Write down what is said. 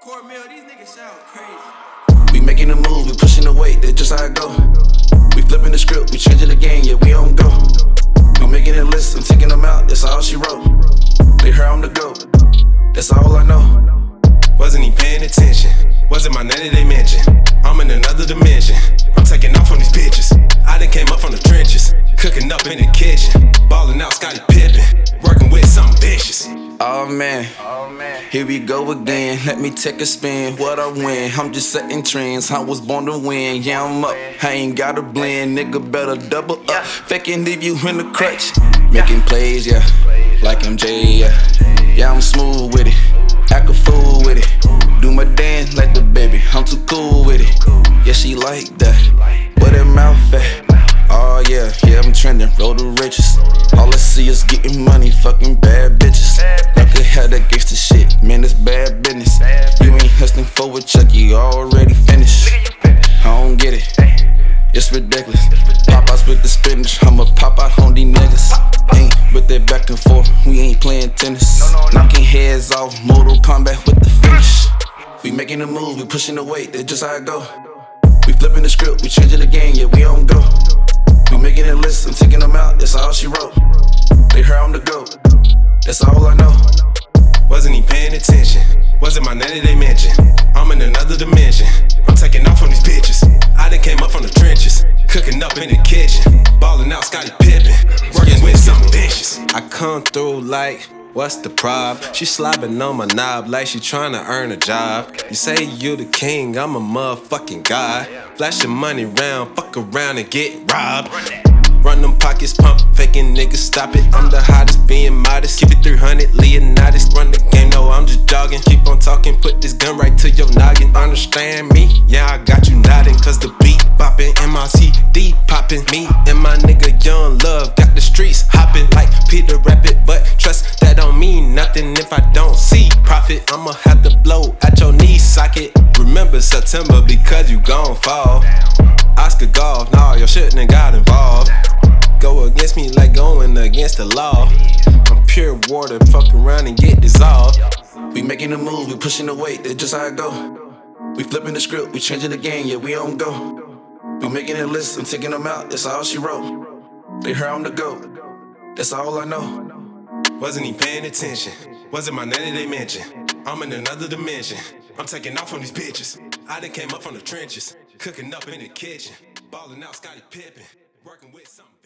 Cornmeal, these niggas sound crazy. We making a move, we pushing the weight, that's just how I go. We flipping the script, we changing the game, yeah, we on go. I'm making a list, I'm taking them out, that's all she wrote. They heard I'm the GOAT, that's all I know. Wasn't he paying attention? Wasn't my name they mentioned? I'm in another dimension. I'm taking off on these bitches. I done came up from the trenches, cooking up in the kitchen, balling out Scottie Pippen, working with something Oh man, here we go again. Let me take a spin. What I win, I'm just setting trends. I was born to win. Yeah, I'm up. I ain't gotta blend. Nigga better double up. Faking leave you in the crutch. Making plays, yeah. Like MJ, yeah. Yeah, I'm smooth with it. Act a fool with it. Do my dance like the baby. I'm too cool with it. Yeah, she like that. But her mouth fat. Oh yeah, yeah, I'm trending. Road to riches. All I see is getting money, fucking bad bitches. It's ridiculous. Pop with the spinach, I'ma pop out on these niggas. Ain't with that back and forth, we ain't playing tennis. Knocking heads off, Mortal Kombat with the finish. We making a move, we pushing the weight, that's just how I go. We flipping the script, we changing the game, yeah, we on go. We making a list, I'm taking them out, that's all she wrote. They heard I'm the GOAT, that's all I know. Wasn't he paying attention? Wasn't my name they mentioned? Cooking up in the kitchen, balling out Scottie Pippen, working with some vicious. I come through like. What's the prob? She slobbing on my knob like she tryna earn a job. You say you the king, I'm a motherfucking god. Flash your money round, fuck around and get robbed. Run them pockets, pump, faking niggas, stop it. I'm the hottest, being modest. Keep it 300, Leonidas. Run the game, no, I'm just jogging. Keep on talking, put this gun right to your noggin. Understand me? Yeah, I got you nodding. Cause the beat bopping, MICD popping. Me and my nigga Young Luv got the streets hopping like Peter Rabbit. But trust that don't mean nothing if I don't see profit. I'ma have to blow at your knee socket. Remember September because you gon' fall. Oscar Golf, nah, your shit ain't got involved. Go against me like going against the law. I'm pure water, fuck around and get dissolved. We making a move, we pushing the weight, that's just how I go. We flipping the script, we changing the game, yeah, we on go. We making a list, I'm taking them out, that's all she wrote. They heard I'm the GOAT, that's all I know. Wasn't he paying attention? Wasn't my name they mentioned? I'm in another dimension. I'm taking off on these bitches. I done came up from the trenches, cooking up in the kitchen, balling out Scottie Pippen, working with something.